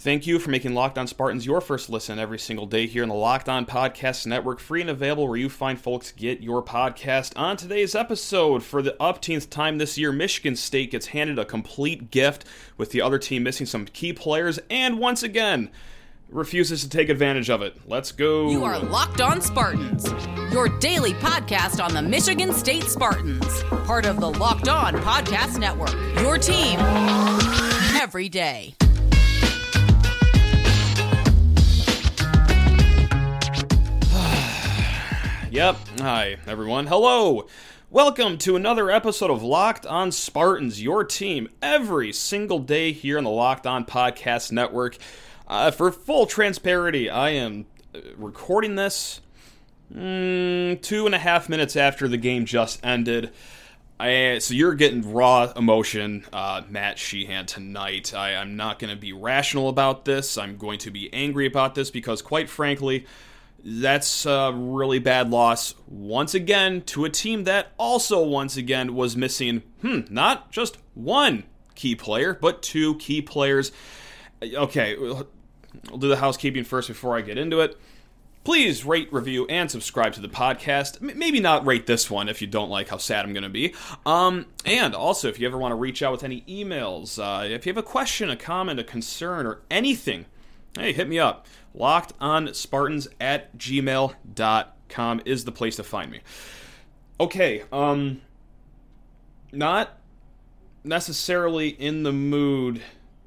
Thank you for making Locked On Spartans your first listen every single day here in the Locked On Podcast Network, free and available where you find folks get your podcast. On today's episode, for the upteenth time this year, Michigan State gets handed a complete gift with the other team missing some key players, and once again, refuses to take advantage of it. Let's go. You are Locked On Spartans, your daily podcast on the Michigan State Spartans, part of the Locked On Podcast Network. Your team every day. Yep. Hi, everyone. Hello. Welcome to another episode of Locked On Spartans, your team every single day here on the Locked On Podcast Network. Uh, for full transparency, I am uh, recording this mm, two and a half minutes after the game just ended. I, so you're getting raw emotion, uh, Matt Sheehan tonight. I, I'm not going to be rational about this. I'm going to be angry about this because, quite frankly, that's a really bad loss once again to a team that also once again was missing, hmm, not just one key player, but two key players. Okay, I'll do the housekeeping first before I get into it. Please rate, review, and subscribe to the podcast. M- maybe not rate this one if you don't like how sad I'm going to be. Um, and also, if you ever want to reach out with any emails, uh, if you have a question, a comment, a concern, or anything, hey, hit me up. Locked on Spartans at gmail.com is the place to find me. Okay, um, not necessarily in the mood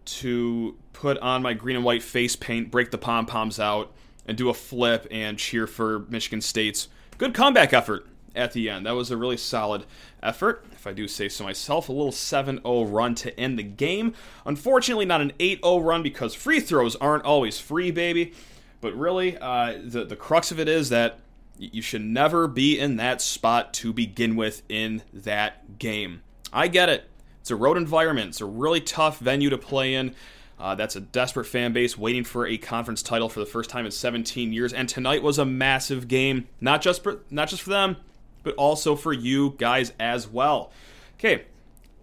to put on my green and white face paint, break the pom poms out, and do a flip and cheer for Michigan State's good comeback effort at the end. That was a really solid effort, if I do say so myself. A little 7 0 run to end the game. Unfortunately, not an 8 0 run because free throws aren't always free, baby. But really, uh, the, the crux of it is that you should never be in that spot to begin with in that game. I get it. It's a road environment, it's a really tough venue to play in. Uh, that's a desperate fan base waiting for a conference title for the first time in 17 years, and tonight was a massive game, not just for, not just for them, but also for you guys as well. Okay,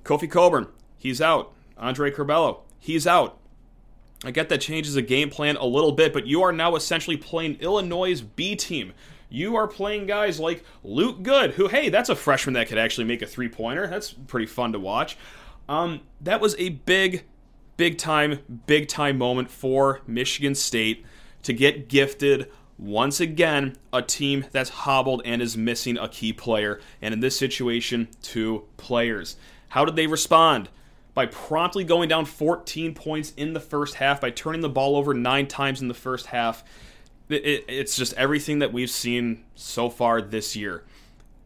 Kofi Cockburn, he's out. Andre Curbelo, he's out. I get that changes the game plan a little bit, but you are now essentially playing Illinois' B team. You are playing guys like Luke Goode, who, hey, that's a freshman that could actually make a three pointer. That's pretty fun to watch. Um, that was a big, big time, big time moment for Michigan State to get gifted once again a team that's hobbled and is missing a key player, and in this situation, two players. How did they respond? By promptly going down 14 points in the first half, by turning the ball over nine times in the first half. It, it, it's just everything that we've seen so far this year.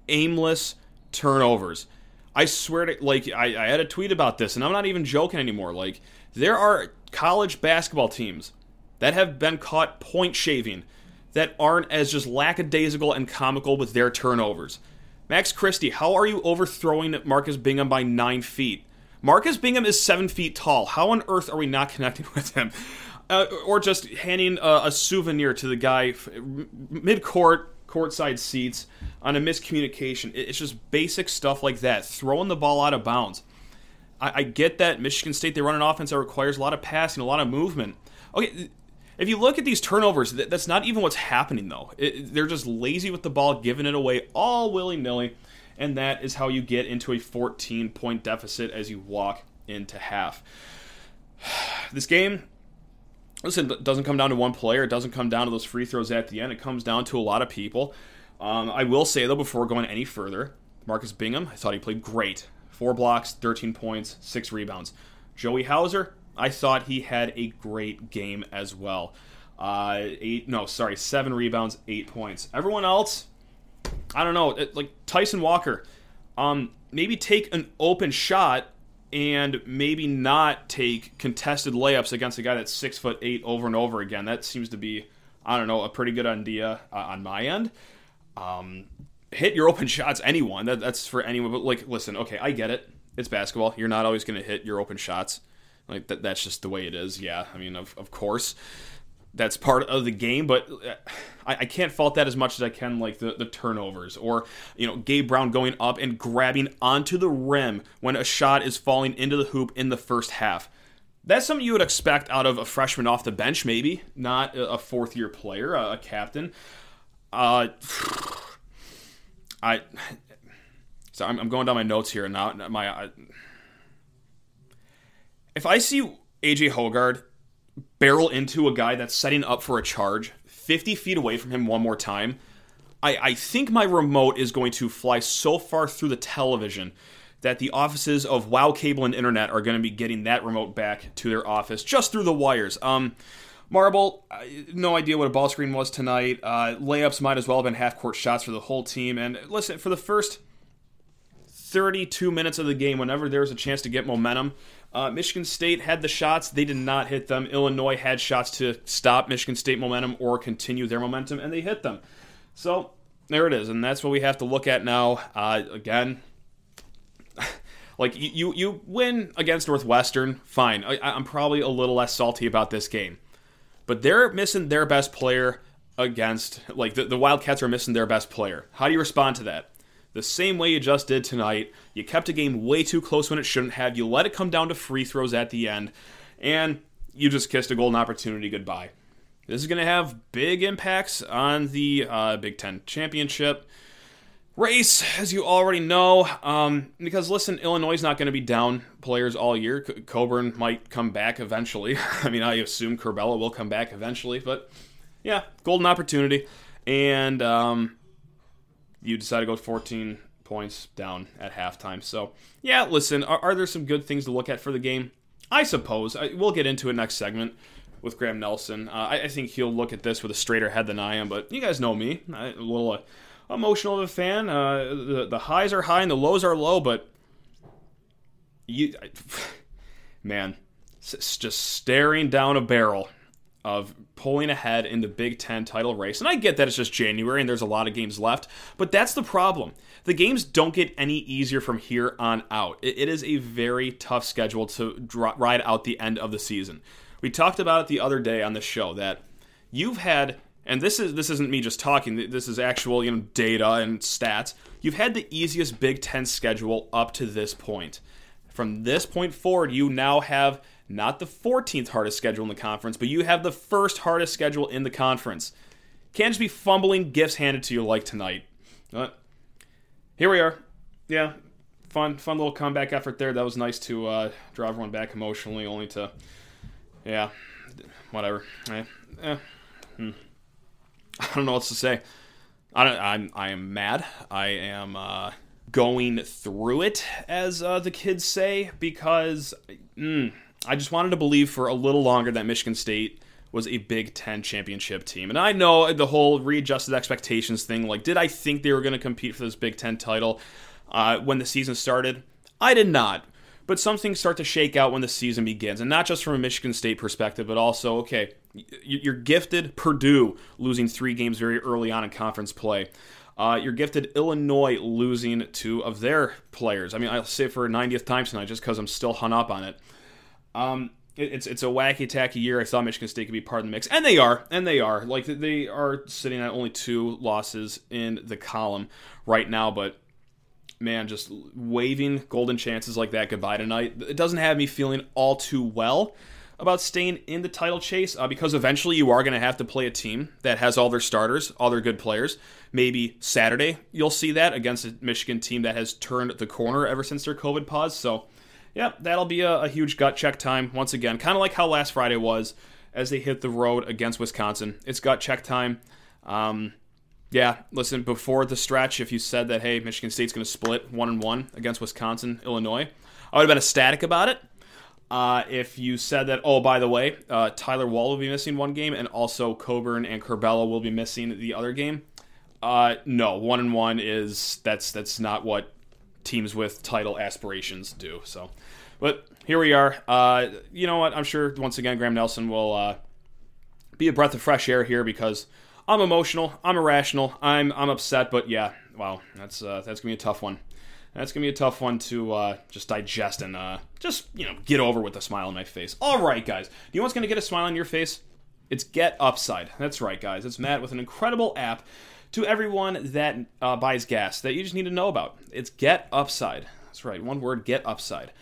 Aimless turnovers. I swear to like I, I had a tweet about this, and I'm not even joking anymore. Like there are college basketball teams that have been caught point shaving that aren't as just lackadaisical and comical with their turnovers. Max Christie, how are you overthrowing Marcus Bingham by nine feet? Marcus Bingham is seven feet tall. How on earth are we not connecting with him? Uh, or just handing a, a, souvenir to the guy mid court, courtside seats on a miscommunication. It's just basic stuff like that. Throwing the ball out of bounds. I, I get that Michigan State, they run an offense that requires a lot of passing, a lot of movement. Okay, if you look at these turnovers, that's not even what's happening, though. It, they're just lazy with the ball, giving it away all willy nilly, and that is how you get into a 14 point deficit as you walk into half. This game, listen, doesn't come down to one player. It doesn't come down to those free throws at the end. It comes down to a lot of people. Um, I will say, though, before going any further, Marcus Bingham, I thought he played great. Four blocks, 13 points, six rebounds. Joey Hauser, I thought he had a great game as well. Uh, eight, no, sorry, seven rebounds, eight points. Everyone else, I don't know, it, like Tyson Walker, um, maybe take an open shot and maybe not take contested layups against a guy that's six foot eight over and over again. That seems to be, I don't know, a pretty good idea uh, on my end. Um, hit your open shots, anyone. That, that's for anyone. But like, listen, okay, I get it. It's basketball. You're not always going to hit your open shots. Like that, that's just the way it is. Yeah, I mean, of, of course, that's part of the game, but uh, I, I can't fault that as much as I can like the, the turnovers or you know Gabe Brown going up and grabbing onto the rim when a shot is falling into the hoop in the first half. That's something you would expect out of a freshman off the bench, maybe not a fourth year player, a, captain. Uh, I so I'm, I'm, going down my notes here and now my. I, if I see AJ Hoggard barrel into a guy that's setting up for a charge 50 feet away from him one more time, I, I think my remote is going to fly so far through the television that the offices of WoW Cable and Internet are going to be getting that remote back to their office just through the wires. Um, Marble, no idea what a ball screen was tonight. Uh, layups might as well have been half court shots for the whole team. And listen, for the first 32 minutes of the game, whenever there was a chance to get momentum, uh, Michigan State had the shots. They did not hit them. Illinois had shots to stop Michigan State momentum or continue their momentum, and they hit them. So there it is, and that's what we have to look at now. Uh, again, like you, you, win against Northwestern, fine. I, I'm probably a little less salty about this game, but they're missing their best player against like the, the Wildcats are missing their best player. How do you respond to that? The same way you just did tonight. You kept a game way too close when it shouldn't have. You let it come down to free throws at the end, and you just kissed a golden opportunity goodbye. This is going to have big impacts on the uh, Big Ten championship race, as you already know. Um, because listen, Illinois is not going to be down players all year. C- Cockburn might come back eventually. I mean, I assume Curbelo will come back eventually, but yeah, golden opportunity. And um, you decide to go 14 points down at halftime. So, yeah, listen, are, are there some good things to look at for the game? I suppose. I, we'll get into it next segment with Graham Nelson. Uh, I, I, think he'll look at this with a straighter head than I am, but you guys know me. I, a little uh, emotional of a fan. Uh, the, the highs are high and the lows are low, but you, man, just staring down a barrel of pulling ahead in the Big Ten title race. And I get that it's just January and there's a lot of games left, but that's the problem. The games don't get any easier from here on out. it is a very tough schedule to ride out the end of the season. We talked about it the other day on the show that you've had and this is this isn't me just talking this is actual you know data and stats you've had the easiest big 10 schedule up to this point from this point forward you now have not the 14th hardest schedule in the conference, but you have the first hardest schedule in the conference. Can't just be fumbling gifts handed to you like tonight. Uh, here we are. Yeah, fun, fun little comeback effort there. That was nice to uh, draw everyone back emotionally, only to, yeah, whatever. Eh, eh, hmm. I don't know what else to say. I don't, I'm I am mad. I am uh, going through it, as uh, the kids say, because. Mm, I just wanted to believe for a little longer that Michigan State was a Big Ten championship team. And I know the whole readjusted expectations thing. Like, did I think they were going to compete for this Big Ten title uh, when the season started? I did not. But some things start to shake out when the season begins. And not just from a Michigan State perspective, but also, okay, you're gifted Purdue losing three games very early on in conference play. Uh, you're gifted Illinois losing two of their players. I mean, I'll say for a 90th time tonight just because I'm still hung up on it. Um, it's it's a wacky tacky year. I thought Michigan State could be part of the mix, and they are, and they are. Like they are sitting at only two losses in the column right now, but man, just waving golden chances like that goodbye tonight. It doesn't have me feeling all too well about staying in the title chase uh, because eventually you are going to have to play a team that has all their starters, all their good players. Maybe Saturday you'll see that against a Michigan team that has turned the corner ever since their COVID pause. So yeah, that'll be a, a huge gut check time once again. Kind of like how last Friday was as they hit the road against Wisconsin. It's gut check time. Um, yeah, listen, before the stretch, if you said that, hey, Michigan State's going to split one and one against Wisconsin, Illinois, I would have been ecstatic about it. Uh, if you said that, oh, by the way, uh, Tyler Wahl will be missing one game, and also Cockburn and Curbelo will be missing the other game. Uh, no, one and one is that's that's not what teams with title aspirations do. So, but here we are. Uh, you know what? I'm sure once again Graham Nelson will uh, be a breath of fresh air here because I'm emotional, I'm irrational, I'm I'm upset. But yeah, wow, that's uh, that's gonna be a tough one. That's gonna be a tough one to uh, just digest and uh, just you know get over with a smile on my face. All right, guys. Do you know what's gonna get a smile on your face? It's Get Upside. That's right, guys. It's Matt with an incredible app to everyone that uh, buys gas that you just need to know about. It's Get Upside. That's right, one word, Get Upside.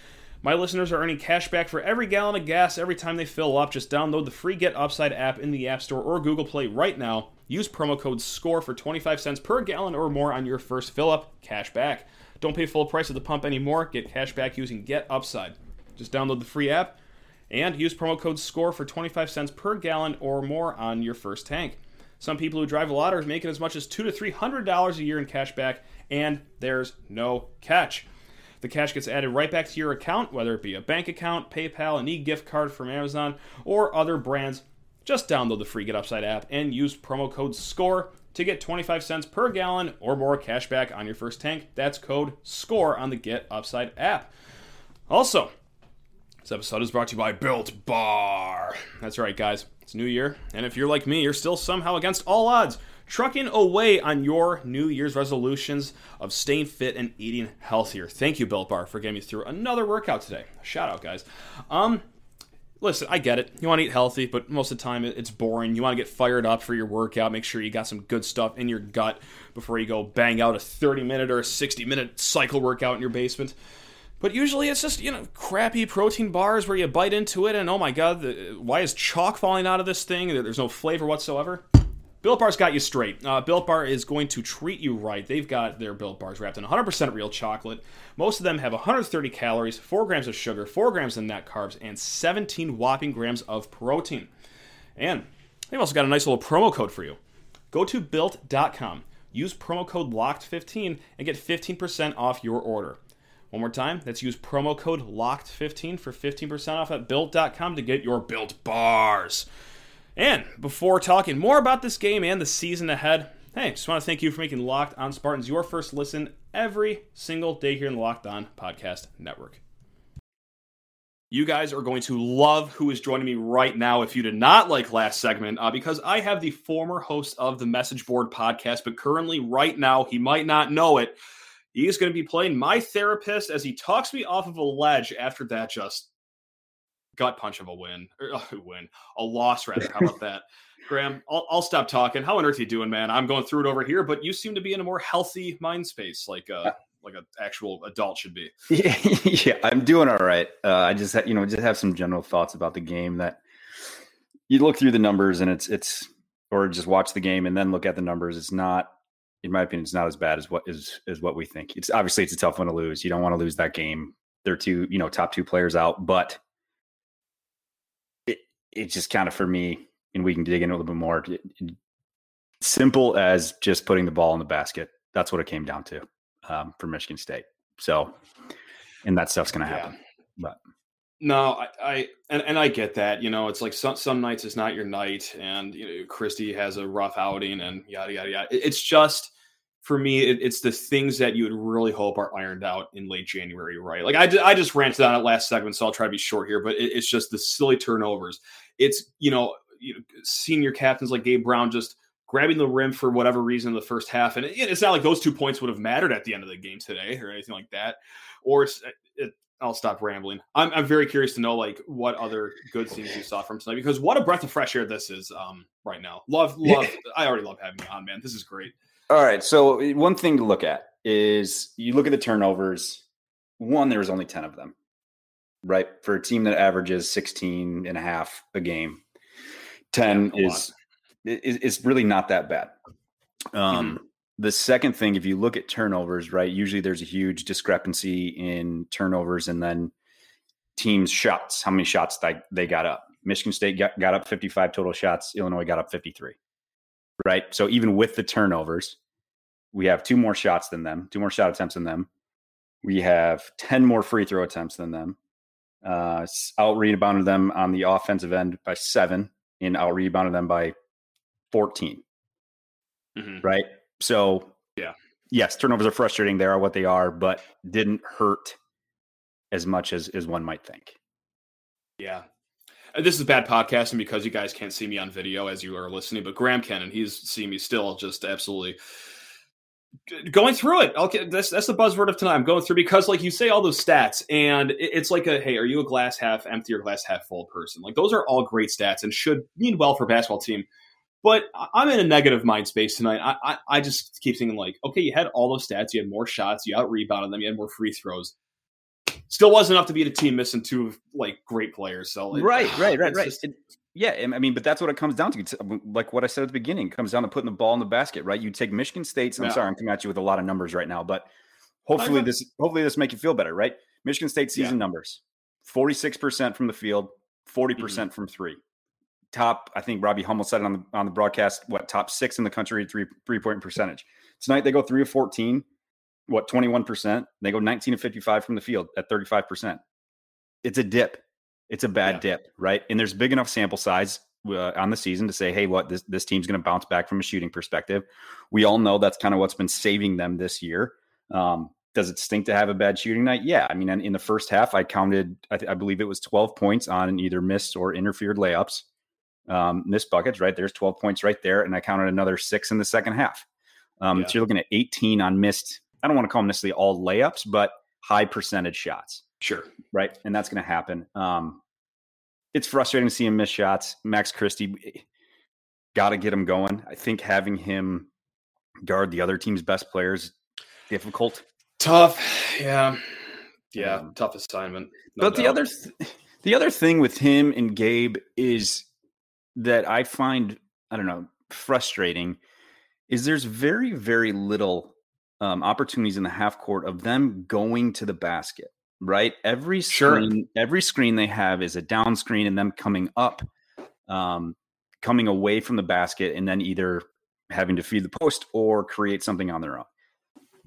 My listeners are earning cash back for every gallon of gas every time they fill up. Just download the free Get Upside app in the App Store or Google Play right now. Use promo code SCORE for 25 cents per gallon or more on your first fill up. Cash back. Don't pay full price at the pump anymore. Get cash back using Get Upside. Just download the free app and use promo code SCORE for 25 cents per gallon or more on your first tank. Some people who drive a lot are making as much as two to three hundred dollars a year in cash back, and there's no catch. The cash gets added right back to your account, whether it be a bank account, PayPal, an e-gift card from Amazon, or other brands. Just download the free Get Upside app and use promo code SCORE to get 25 cents per gallon or more cash back on your first tank. That's code SCORE on the Get Upside app. Also, this episode is brought to you by Built Bar. That's right, guys. It's New Year, and if you're like me, you're still somehow against all odds trucking away on your New Year's resolutions of staying fit and eating healthier. Thank you, Built Bar, for getting me through another workout today. Shout out, guys. Um, listen, I get it. You want to eat healthy, but most of the time it's boring. You want to get fired up for your workout. Make sure you got some good stuff in your gut before you go bang out a 30 minute or a 60 minute cycle workout in your basement. But usually it's just, you know, crappy protein bars where you bite into it and oh my god, the, why is chalk falling out of this thing? There's no flavor whatsoever. Built Bar's got you straight. Uh, Built Bar is going to treat you right. They've got their Built Bars wrapped in 100% real chocolate. Most of them have 130 calories, 4 grams of sugar, 4 grams of net carbs, and 17 whopping grams of protein. And they've also got a nice little promo code for you. Go to built.com, use promo code LOCKED15, and get 15% off your order. One more time, let's use promo code LOCKED15 for 15% off at built.com to get your built bars. And before talking more about this game and the season ahead, hey, just want to thank you for making Locked On Spartans your first listen every single day here in the Locked On Podcast Network. You guys are going to love who is joining me right now if you did not like last segment, uh, because I have the former host of the Message Board podcast, but currently, right now, he might not know it. He is going to be playing my therapist as he talks me off of a ledge after that just gut punch of a win or uh, win a loss rather. How about that, Graham? I'll, I'll, stop talking. How on earth are you doing, man? I'm going through it over here, but you seem to be in a more healthy mind space, like uh, uh like an actual adult should be. Yeah, yeah I'm doing all right. Uh, I just you know just have some general thoughts about the game that you look through the numbers and it's it's or just watch the game and then look at the numbers. It's not in my opinion, it's not as bad as what is is what we think. It's obviously it's a tough one to lose. You don't want to lose that game. They're two, you know, top two players out, but it it's just kind of for me, and we can dig in a little bit more. Simple as just putting the ball in the basket. That's what it came down to um, for Michigan State. So, and that stuff's going to happen. Yeah. But no, I, I and, and I get that. You know, it's like some some nights it's not your night, and you know, Christie has a rough outing, and yada yada yada. It's just for me, it, it's the things that you would really hope are ironed out in late January, right? Like I, I just ranted on it last segment, so I'll try to be short here, but it, it's just the silly turnovers. It's you know, you know, senior captains like Gabe Brown just grabbing the rim for whatever reason in the first half, and it, it's not like those two points would have mattered at the end of the game today or anything like that. Or it's, it, I'll stop rambling. I'm, I'm very curious to know like what other good things you saw from tonight because what a breath of fresh air this is um, right now. Love, love. I already love having you on, man. This is great. All right. So one thing to look at is you look at the turnovers. One, there was only 10 of them, right? For a team that averages 16 and a half a game, 10 yeah, is, is, is really not that bad. Um, mm-hmm. The second thing, if you look at turnovers, right, usually there's a huge discrepancy in turnovers and then teams' shots, how many shots they, they got up. Michigan State got, got up 55 total shots, Illinois got up 53 right? So even with the turnovers, we have two more shots than them, two more shot attempts than them. We have 10 more free throw attempts than them. Uh, out rebounded them on the offensive end by seven, and out rebounded them by 14. Mm-hmm. Right. So, yeah. Yes, turnovers are frustrating. They are what they are, but didn't hurt as much as, as one might think. Yeah. This is bad podcasting because you guys can't see me on video as you are listening, but Graham can, and he's seeing me still just absolutely going through it. Okay, that's that's the buzzword of tonight. I'm going through because, like you say, all those stats, and it's like a hey, are you a glass half empty or glass half full person? Like those are all great stats and should mean well for basketball team. But I'm in a negative mind space tonight. I, I, I just keep thinking like, okay, you had all those stats, you had more shots, you out rebounded them, you had more free throws still wasn't enough to beat a team missing two like great players. So it, right, right, right, right. Just, it, yeah, I mean, but that's what it comes down to. It's like what I said at the beginning, it comes down to putting the ball in the basket, right? You take Michigan State's. I'm yeah. sorry, I'm coming at you with a lot of numbers right now, but hopefully this hopefully this make you feel better, right? Michigan State season yeah. numbers: 46 percent from the field, 40 mm-hmm. percent mm-hmm. from three. Top, I think Robbie Hummel said it on the on the broadcast. What top six in the country three three point percentage? Tonight they go three of 14, what 21 percent. They go 19 of 55 from the field at 35 percent. It's a dip it's a bad yeah. dip, right? And there's big enough sample size uh, on the season to say, hey, what this this team's going to bounce back from a shooting perspective. We all know that's kind of what's been saving them this year. Um, does it stink to have a bad shooting night? Yeah. I mean, in the first half, I counted, I, th- I believe it was 12 points on either missed or interfered layups, um, missed buckets, right? There's 12 points right there. And I counted another six in the second half. Um, yeah. So you're looking at 18 on missed, I don't want to call them necessarily all layups, but high percentage shots. Sure. Right. And that's going to happen. Um, it's frustrating to see him miss shots. Max Christie, got to get him going. I think having him guard the other team's best players difficult. Tough. Yeah. Yeah. Um, tough assignment. No but doubt. the other, th- the other thing with him and Gabe is that I find, I don't know, frustrating is there's very, very little um, opportunities in the half court of them going to the basket right? Every screen, sure. every screen they have is a down screen and them coming up, um, coming away from the basket, and then either having to feed the post or create something on their own.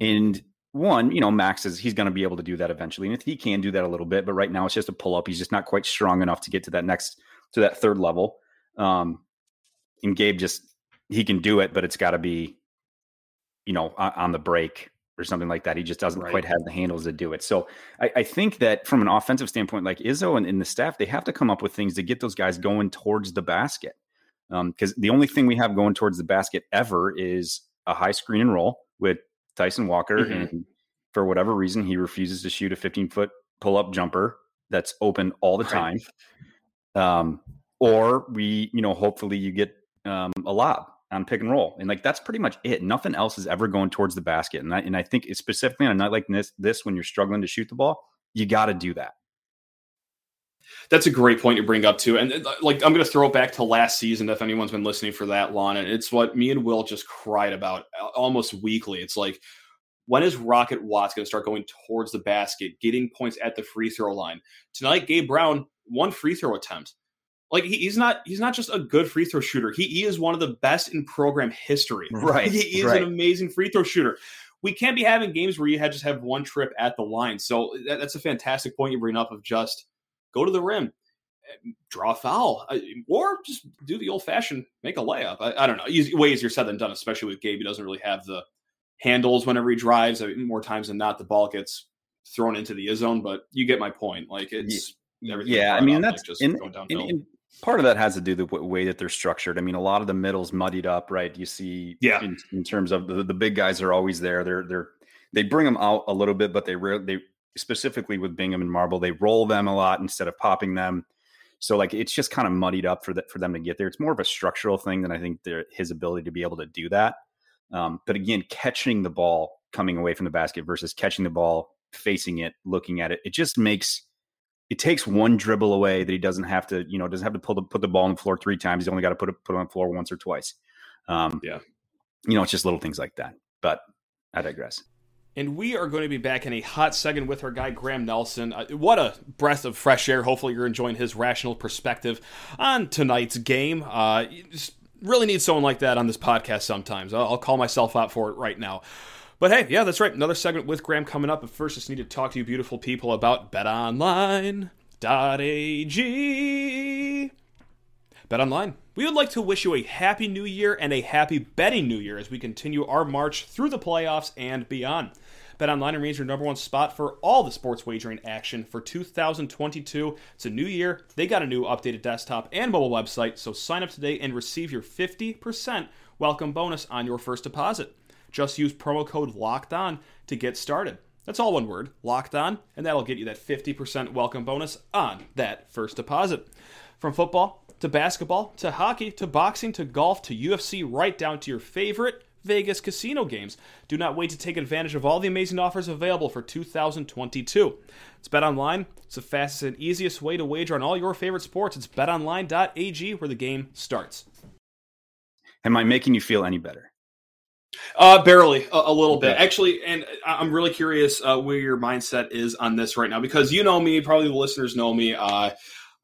And one, you know, Max is he's going to be able to do that eventually, and if he can do that a little bit, but right now it's just a pull up. He's just not quite strong enough to get to that next to that third level. Um, and Gabe just he can do it, but it's got to be, you know, on the break or something like that. He just doesn't right. quite have the handles to do it. So I, I think that from an offensive standpoint, like Izzo and, and, the staff, they have to come up with things to get those guys going towards the basket. Um, because um, the only thing we have going towards the basket ever is a high screen and roll with Tyson Walker. Mm-hmm. And for whatever reason, he refuses to shoot a 15 foot pull up jumper that's open all the time. Right. Um, or we, you know, hopefully you get um, a lob on pick and roll. And like that's pretty much it. Nothing else is ever going towards the basket. And I, and I think specifically on a night like this, this when you're struggling to shoot the ball, you got to do that. That's a great point you bring up too. And uh, like I'm going to throw it back to last season if anyone's been listening for that long. And it's what me and Will just cried about uh, almost weekly. It's like when is Rocket Watts going to start going towards the basket, getting points at the free throw line? Tonight, Gabe Brown one free throw attempt. Like he, he's not he's not just a good free throw shooter. He, he is one of the best in program history. Right. He is right. an amazing free throw shooter. We can't be having games where you had just have one trip at the line. So that, that's a fantastic point you bring up of just go to the rim, draw a foul, uh, or just do the old fashioned make a layup. I, I don't know. Easy, way easier said than done, especially with Gabe. He doesn't really have the handles whenever he drives. I mean, more times than not, the ball gets thrown into the zone. But you get my point. Like it's yeah. I mean, that's like just in, in, in, part of that has to do with the way that they're structured. I mean, a lot of the middles muddied up, right? You see, yeah, in, in terms of the, the big guys are always there. They're they're they bring them out a little bit, but they rarely they specifically with Bingham and Marble, they roll them a lot instead of popping them. So like it's just kind of muddied up for that for them to get there. It's more of a structural thing than I think their, his ability to be able to do that. Um, but again, catching the ball coming away from the basket versus catching the ball facing it, looking at it, it just makes it takes one dribble away that he doesn't have to, you know, doesn't have to pull the, put the ball on the floor three times. He's only got to put it put it on the floor once or twice. Um, yeah, you know, it's just little things like that. But I digress. And we are going to be back in a hot second with our guy Graham Nelson. Uh, what a breath of fresh air! Hopefully, you're enjoying his rational perspective on tonight's game. Uh, really need someone like that on this podcast sometimes. I'll, I'll call myself out for it right now. But hey, yeah, that's right. Another segment with Graham coming up. But first, just need to talk to you, beautiful people, about betonline.ag. BetOnline. We would like to wish you a happy new year and a happy betting new year as we continue our march through the playoffs and beyond. BetOnline remains your number one spot for all the sports wagering action for 2022. It's a new year. They got a new updated desktop and mobile website, so sign up today and receive your 50% welcome bonus on your first deposit. Just use promo code LOCKED ON to get started. That's all one word, locked on, and that'll get you that 50% welcome bonus on that first deposit. From football to basketball to hockey to boxing to golf to UFC, right down to your favorite Vegas casino games. Do not wait to take advantage of all the amazing offers available for 2022. It's Bet Online. It's the fastest and easiest way to wager on all your favorite sports. It's betonline.ag where the game starts. Am I making you feel any better? Uh, barely, a, a little bit, actually. And I'm really curious uh, where your mindset is on this right now because you know me, probably the listeners know me. Uh,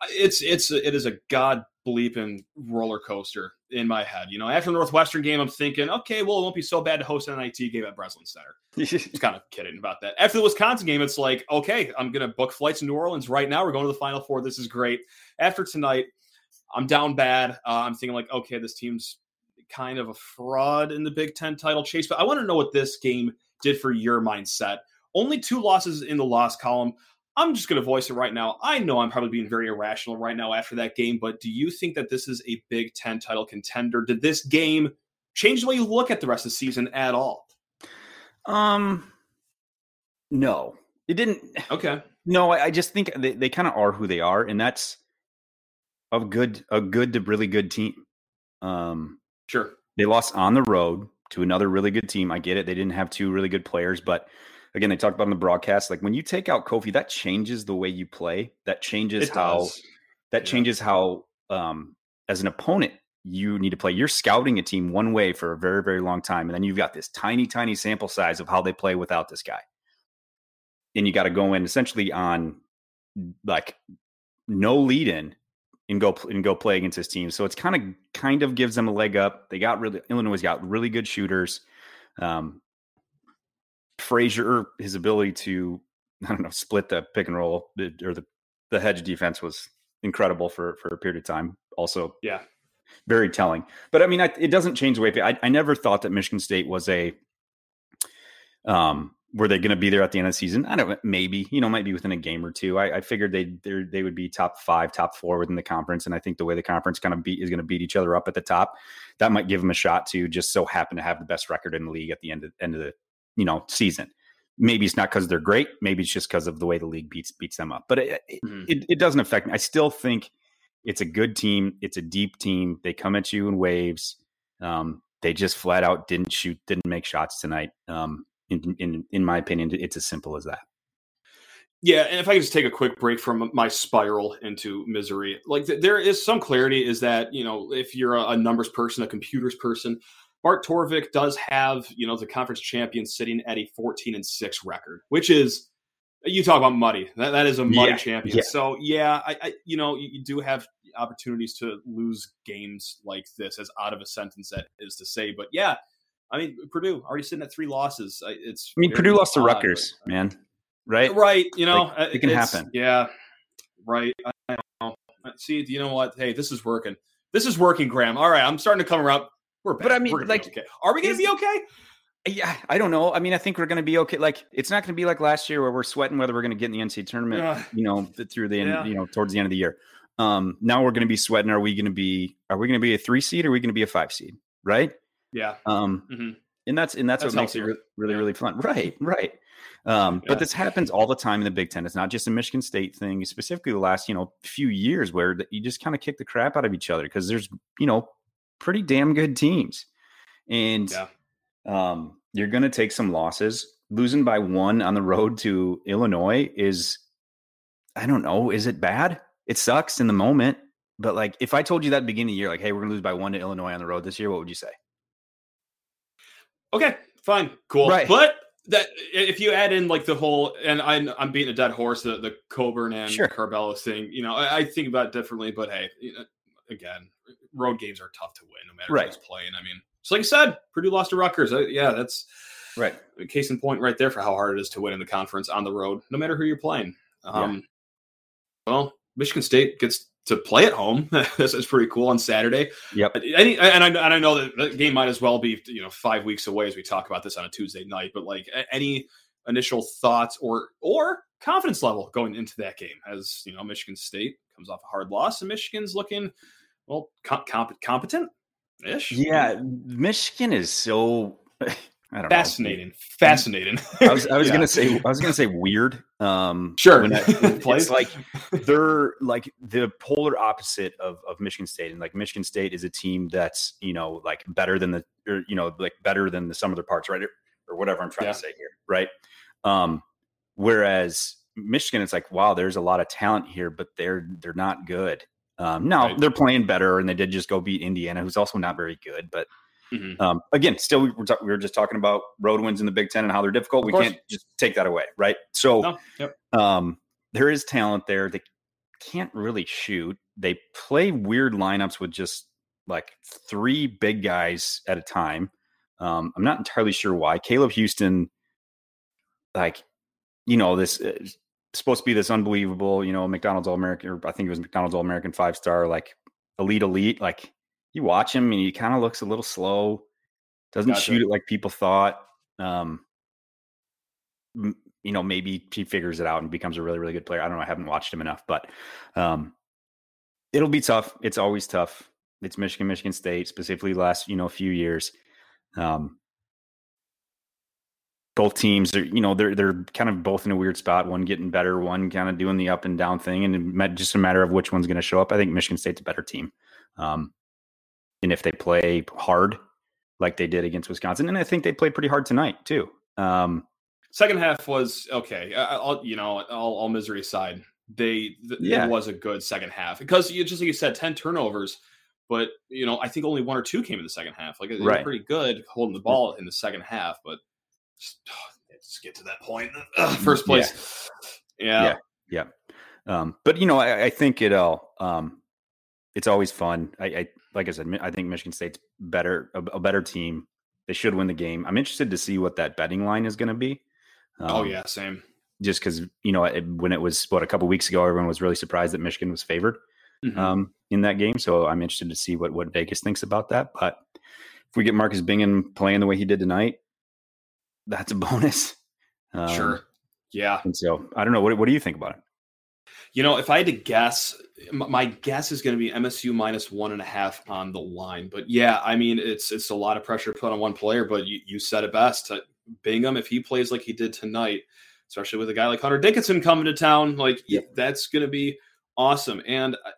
it's it's it is a god bleeping roller coaster in my head. You know, after the Northwestern game, I'm thinking, okay, well, it won't be so bad to host an NIT game at Breslin Center. Just kind of kidding about that. After the Wisconsin game, it's like, okay, I'm gonna book flights to New Orleans right now. We're going to the Final Four. This is great. After tonight, I'm down bad. Uh, I'm thinking like, okay, this team's kind of a fraud in the Big Ten title chase. But I want to know what this game did for your mindset. Only two losses in the loss column. I'm just going to voice it right now. I know I'm probably being very irrational right now after that game, but do you think that this is a Big Ten title contender? Did this game change the way you look at the rest of the season at all? Um, no, it didn't. Okay. No, I, I just think they, they kind of are who they are, and that's a good, a good to really good team. Um, Sure. They lost on the road to another really good team. I get it. They didn't have two really good players, but again, they talked about in the broadcast. Like when you take out Kofi, that changes the way you play. That changes how that Yeah. changes how um as an opponent you need to play. You're scouting a team one way for a very, very long time. And then you've got this tiny, tiny sample size of how they play without this guy. And you got to go in essentially on like no lead in and go and go play against his team. So it's kind of kind of gives them a leg up. They got really Illinois got really good shooters. Um, Frazier, his ability to I don't know split the pick and roll or the the hedge defense was incredible for for a period of time. Also, Yeah. very telling. But I mean, I, it doesn't change the way I, I never thought that Michigan State was a um were they going to be there at the end of the season? I don't know, maybe, you know, might be within a game or two. I, I figured they they they would be top five, top four within the conference, and I think the way the conference kind of beat is going to beat each other up at the top, that might give them a shot to just so happen to have the best record in the league at the end of end of the you know season. Maybe it's not because they're great. Maybe it's just because of the way the league beats beats them up. But it, it, Mhm. it, it doesn't affect me. I still think it's a good team. It's a deep team. They come at you in waves. Um, they just flat out didn't shoot, didn't make shots tonight. Um, in, in in my opinion, it's as simple as that. Yeah, and if I could just take a quick break from my spiral into misery, like th- there is some clarity is that you know if you're a, a numbers person, a computers person, Bart Torvik does have you know the conference champion sitting at a 14 and six record, which is you talk about muddy. That that is a muddy Yeah, champion. yeah. So yeah, I, I you know you, you do have opportunities to lose games like this, as out of a sentence that is to say, but yeah. I mean, Purdue already sitting at three losses. It's I mean, Purdue lost to odd, Rutgers, but- man. Right? Right. You know, Like, it can happen. Yeah. Right. I know. See, you know what? Hey, this is working. This is working, Graham. All right, I'm starting to come around. We're back. But I mean, like, okay. are we going to be okay? Yeah, I don't know. I mean, I think we're going to be okay. Like, it's not going to be like last year where we're sweating whether we're going to get in the NCAA tournament. Yeah. You know, through the end, Yeah. you know, towards the end of the year. Um, now we're going to be sweating. Are we going to be? Are we going to be a three seed? or Are we going to be a five seed? Right. Yeah. Um, Mhm. and that's and that's, That's what makes it healthier. re- really Yeah. really fun. Right, right. Um, Yeah. But this happens all the time in the Big Ten. It's not just a Michigan State thing. Specifically, the last you know few years where you just kind of kick the crap out of each other because there's you know pretty damn good teams, and Yeah. um, you're going to take some losses. Losing by one on the road to Illinois is, I don't know, is it bad? It sucks in the moment, but like if I told you that beginning of the year, like, hey, we're going to lose by one to Illinois on the road this year, what would you say? Okay. Fine. Cool. Right. But that if you add in like the whole, and I'm I'm beating a dead horse, the the Cockburn and Sure. Curbelo thing. You know, I, I think about it differently. But hey, you know, again, road games are tough to win no matter Right. who's playing. I mean, just like you said, Purdue lost to Rutgers. Uh, yeah, that's Right. case in point right there for how hard it is to win in the conference on the road, no matter who you're playing. Um, Well, Michigan State gets to play at home. this is pretty cool on Saturday. Yep. Any, and I and I know that the game might as well be you know five weeks away as we talk about this on a Tuesday night. But like any initial thoughts or or confidence level going into that game as you know Michigan State comes off a hard loss and Michigan's looking well comp- competent ish. Yeah, Michigan is so I don't fascinating, fascinating. know. I was I was Yeah. gonna say I was gonna say weird. Um, Sure. when I- it's like they're like the polar opposite of of Michigan State, and like Michigan State is a team that's you know like better than the or you know, like better than the sum of their parts, right? Or, or whatever I'm trying Yeah. to say here, right? Um, whereas Michigan, it's like, wow, there's a lot of talent here, but they're they're not good. Um, no, Right. they're playing better, and they did just go beat Indiana, who's also not very good. But Mhm. um, again, still, we were, ta- we were just talking about road wins in the Big Ten and how they're difficult. Of we course. can't just take that away, right? So, No, yep. um, there is talent there. They can't really shoot. They play weird lineups with just like three big guys at a time. Um, I'm not entirely sure why. Caleb Houston, like, you know, this uh, supposed to be this unbelievable, you know, McDonald's All American, or I think it was McDonald's All American five star, like elite, elite. Like, you watch him and he kind of looks a little slow, doesn't Gotcha. shoot it like people thought. Um, m- you know, maybe he figures it out and becomes a really, really good player. I don't know. I haven't watched him enough, but um, it'll be tough. It's always tough. It's Michigan, Michigan State, specifically last, you know, a few years. Um, both teams are, you know, they're they're kind of both in a weird spot. One getting better, one kind of doing the up and down thing, and just a matter of which one's going to show up. I think Michigan State's a better team, um, and if they play hard like they did against Wisconsin, and I think they played pretty hard tonight too. Um, Second half was okay. I'll, you know, all, all misery aside, they th- Yeah. it was a good second half because you just like you said, ten turnovers, but you know, I think only one or two came in the second half. Like they were Right. pretty good holding the ball in the second half, but just, just get to that point. Ugh, first place, yeah, Yeah. Um, but you know, I, I think it all. Um, it's always fun. I, I like I said, I think Michigan State's better, a, a better team. They should win the game. I'm interested to see what that betting line is going to be. oh Um, yeah, same. just because you know it, when it was what a couple weeks ago, everyone was really surprised that Michigan was favored Mhm. um, in that game. So I'm interested to see what what Vegas thinks about that. But if we get Marcus Bingham playing the way he did tonight, that's a bonus. Um, sure, yeah. And so I don't know. What, what do you think about it? You know, if I had to guess, my guess is going to be MSU minus one and a half on the line. But yeah, I mean, it's it's a lot of pressure put on one player. But you, you said it best. Uh, Bingham, if he plays like he did tonight, especially with a guy like Hunter Dickinson coming to town, like Yep. that's going to be awesome. And uh,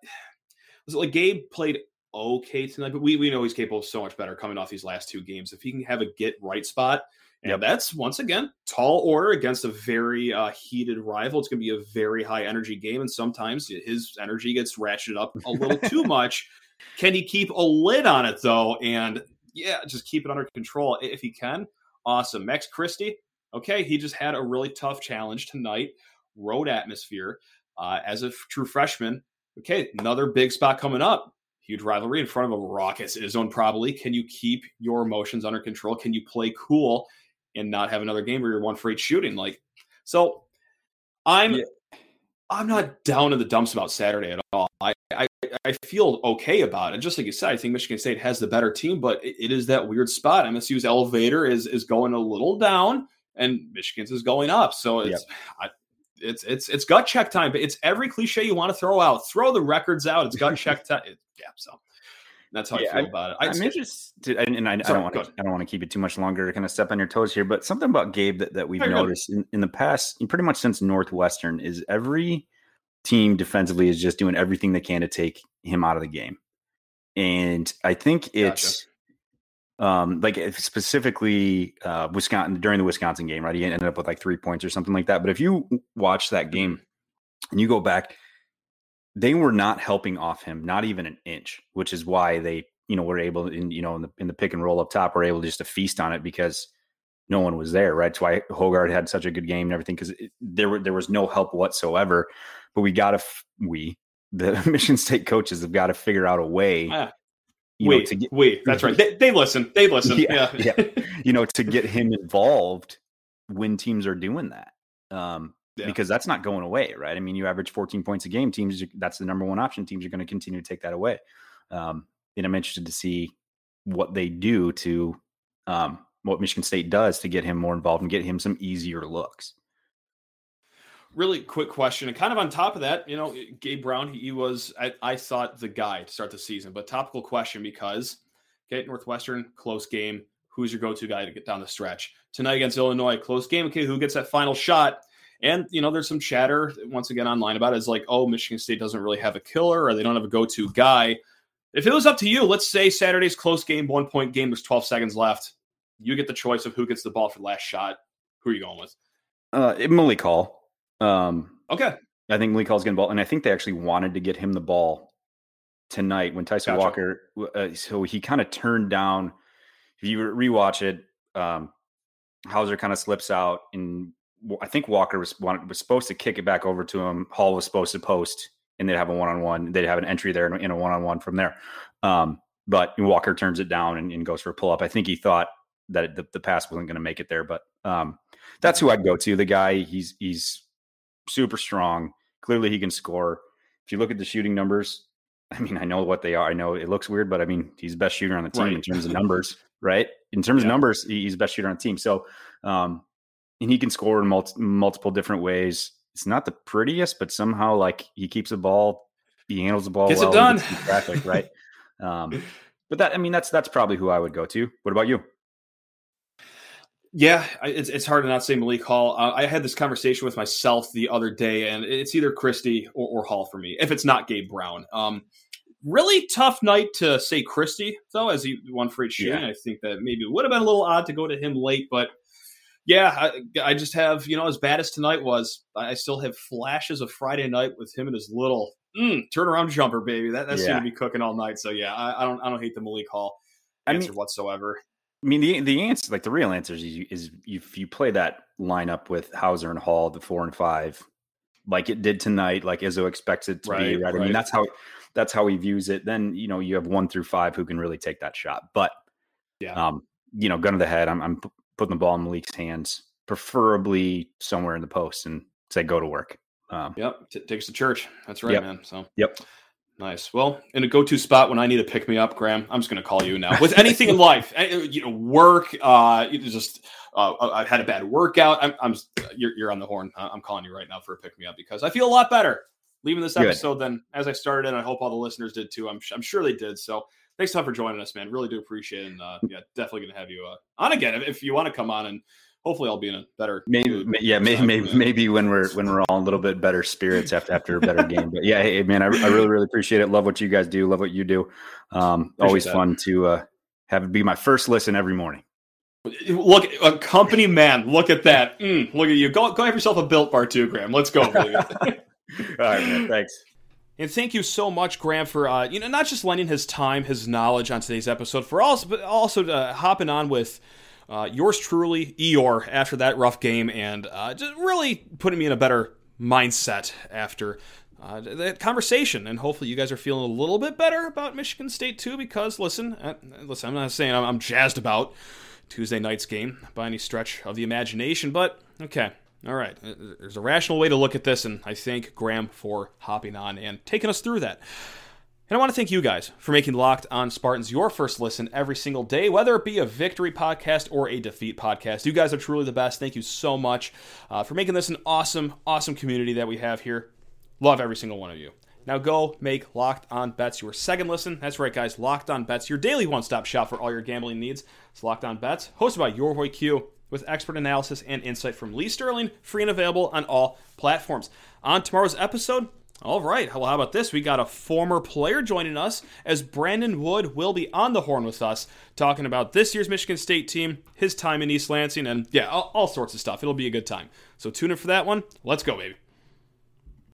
was it like Gabe played okay tonight? But we we know he's capable of so much better coming off these last two games. If he can have a get right spot. And Yep. that's once again tall order against a very uh, heated rival. It's going to be a very high energy game, and sometimes his energy gets ratcheted up a little too much. Can he keep a lid on it though? And yeah, just keep it under control if he can. Awesome, Max Christie. Okay, he just had a really tough challenge tonight. Road atmosphere uh, as a true freshman. Okay, another big spot coming up. Huge rivalry in front of a raucous zone. Probably. Can you keep your emotions under control? Can you play cool? And not have another game where you're one for eight shooting. Like, so I'm Yeah. I'm not down in the dumps about Saturday at all. I, I I feel okay about it. Just like you said, I think Michigan State has the better team, but it, it is that weird spot. MSU's elevator is is going a little down, and Michigan's is going up. So it's I, it's it's it's gut check time. But it's every cliche you want to throw out. Throw the records out. It's gut check time. It- yeah. So that's how Yeah, I feel about it. I, I'm interested, and, and I, I don't want to. I don't want to keep it too much longer to kind of step on your toes here. But something about Gabe that, that we've noticed in, in the past, pretty much since Northwestern, is every team defensively is just doing everything they can to take him out of the game. And I think it's um like specifically uh Wisconsin during the Wisconsin game, right? He ended up with like three points or something like that. But if you watch that game and you go back, they were not helping off him, not even an inch, which is why they, you know, were able in, you know, in the in the pick and roll up top, were able just to feast on it because no one was there, right? That's why Hoggard had such a good game and everything because there were there was no help whatsoever. But we got to we the Michigan State coaches have got to figure out a way, Ah, you know, wait, to get wait. That's right. They, they listen. They listen. Yeah, Yeah. you know to get him involved when teams are doing that. Um, Yeah. because that's not going away, right? I mean, you average 14 points a game. Teams, that's the number one option. Teams are going to continue to take that away. Um, and I'm interested to see what they do to um, what Michigan State does to get him more involved and get him some easier looks. really quick question and kind of on top of that you know gabe brown he, he was I, I thought the guy to start the season but topical question because okay northwestern close game who's your go-to guy to get down the stretch tonight against illinois close game okay who gets that final shot and you know there's some chatter once again online about it is like oh michigan state doesn't really have a killer or they don't have a go-to guy If it was up to you, let's say Saturday's close game, one point game, there's 12 seconds left. You get the choice of who gets the ball for the last shot. Who are you going with? Uh, Malik Hall. Um, okay. I think Malik Hall's getting the ball, and I think they actually wanted to get him the ball tonight when Tyson gotcha. Walker. Uh, so he kind of turned down. If you rewatch it, um, Hauser kind of slips out, and I think Walker was wanted, was supposed to kick it back over to him. Hall was supposed to post, and they'd have a one on one. They'd have an entry there in a one on one from there. Um, but Walker turns it down and, and, goes for a pull up. I think he thought that the, the pass wasn't going to make it there, but um, that's who I'd go to. The guy, he's he's super strong. Clearly, he can score. If you look at the shooting numbers, I mean, I know what they are. I know it looks weird, but I mean, he's the best shooter on the team right. in terms of numbers, right? In terms yeah. of numbers, he's the best shooter on the team. So, um, and he can score in multi- multiple different ways. It's not the prettiest, but somehow like he keeps the ball, he handles the ball, gets well, it done. Traffic, right? um, but that, I mean, that's that's probably who I would go to. What about you? Yeah, it's it's hard to not say Malik Hall. Uh, I had this conversation with myself the other day, and it's either Christie or, or Hall for me. If it's not Gabe Brown, um, really tough night to say Christie though, as he won for each shooting. Yeah. I think that maybe it would have been a little odd to go to him late, but yeah, I, I, just have you know as bad as tonight was, I still have flashes of Friday night with him and his little mm, turnaround jumper, baby. That that's yeah. to be cooking all night. So yeah, I, I, don't I don't hate the Malik Hall answer I mean, whatsoever. I mean, the the answer, like the real answer is, is if you play that lineup with Hauser and Hall, the four and five, like it did tonight, like Izzo expects it to right, be, right? right? I mean, that's how that's how he views it. Then you know you have one through five who can really take that shot. But yeah, um, you know, gun to the head, I'm, I'm putting the ball in Malik's hands, preferably somewhere in the post, and say go to work. Um, yep, T- takes to church. That's right, yep. man. So yep. Nice. Well, in a go-to spot when I need to pick me up, Graham, I'm just going to call you now. With anything in life, eh, you know, work, uh, you just uh, I've had a bad workout. I'm, I'm you're, you're on the horn. I'm calling you right now for a pick me up because I feel a lot better leaving this episode Good. than as I started, and I hope all the listeners did too. I'm, I'm sure they did. So thanks lot for joining us, man. Really do appreciate it. And uh, yeah, definitely going to have you uh, on again if, if you want to come on and hopefully I'll be in a better maybe yeah maybe maybe, maybe when we're when we're all a little bit better spirits after after a better game but yeah hey man I, I really really appreciate it. Love what you guys do love what you do. Um always that. fun to uh have it be my first listen every morning. Look a company man look at that. Mm, look at you. Go go have yourself a built bar too graham. Let's go all right man. Thanks and thank you so much, Graham, for uh, you know not just lending his time, his knowledge on today's episode, for also but also uh, hopping on with uh, yours truly, Eor, after that rough game, and uh, just really putting me in a better mindset after uh, that conversation. And hopefully, you guys are feeling a little bit better about Michigan State too. Because listen, uh, listen, I'm not saying I'm, I'm jazzed about Tuesday night's game by any stretch of the imagination, but okay. All right, uh, there's a rational way to look at this, and I thank Graham for hopping on and taking us through that. And I want to thank you guys for making Locked on Spartans your first listen every single day, whether it be a victory podcast or a defeat podcast. You guys are truly the best. Thank you so much uh, for making this an awesome, awesome community that we have here. Love every single one of you. Now go make Locked On Bets your second listen. That's right, guys. Locked On Bets, your daily one stop shop for all your gambling needs. It's Locked On Bets, hosted by your boy Q, with expert analysis and insight from Lee Sterling, free and available on all platforms. On tomorrow's episode, all right. Well, how about this? We got a former player joining us as Brandon Wood will be on the horn with us talking about this year's Michigan State team, his time in East Lansing, and yeah, all, all sorts of stuff. It'll be a good time. So tune in for that one. Let's go, baby.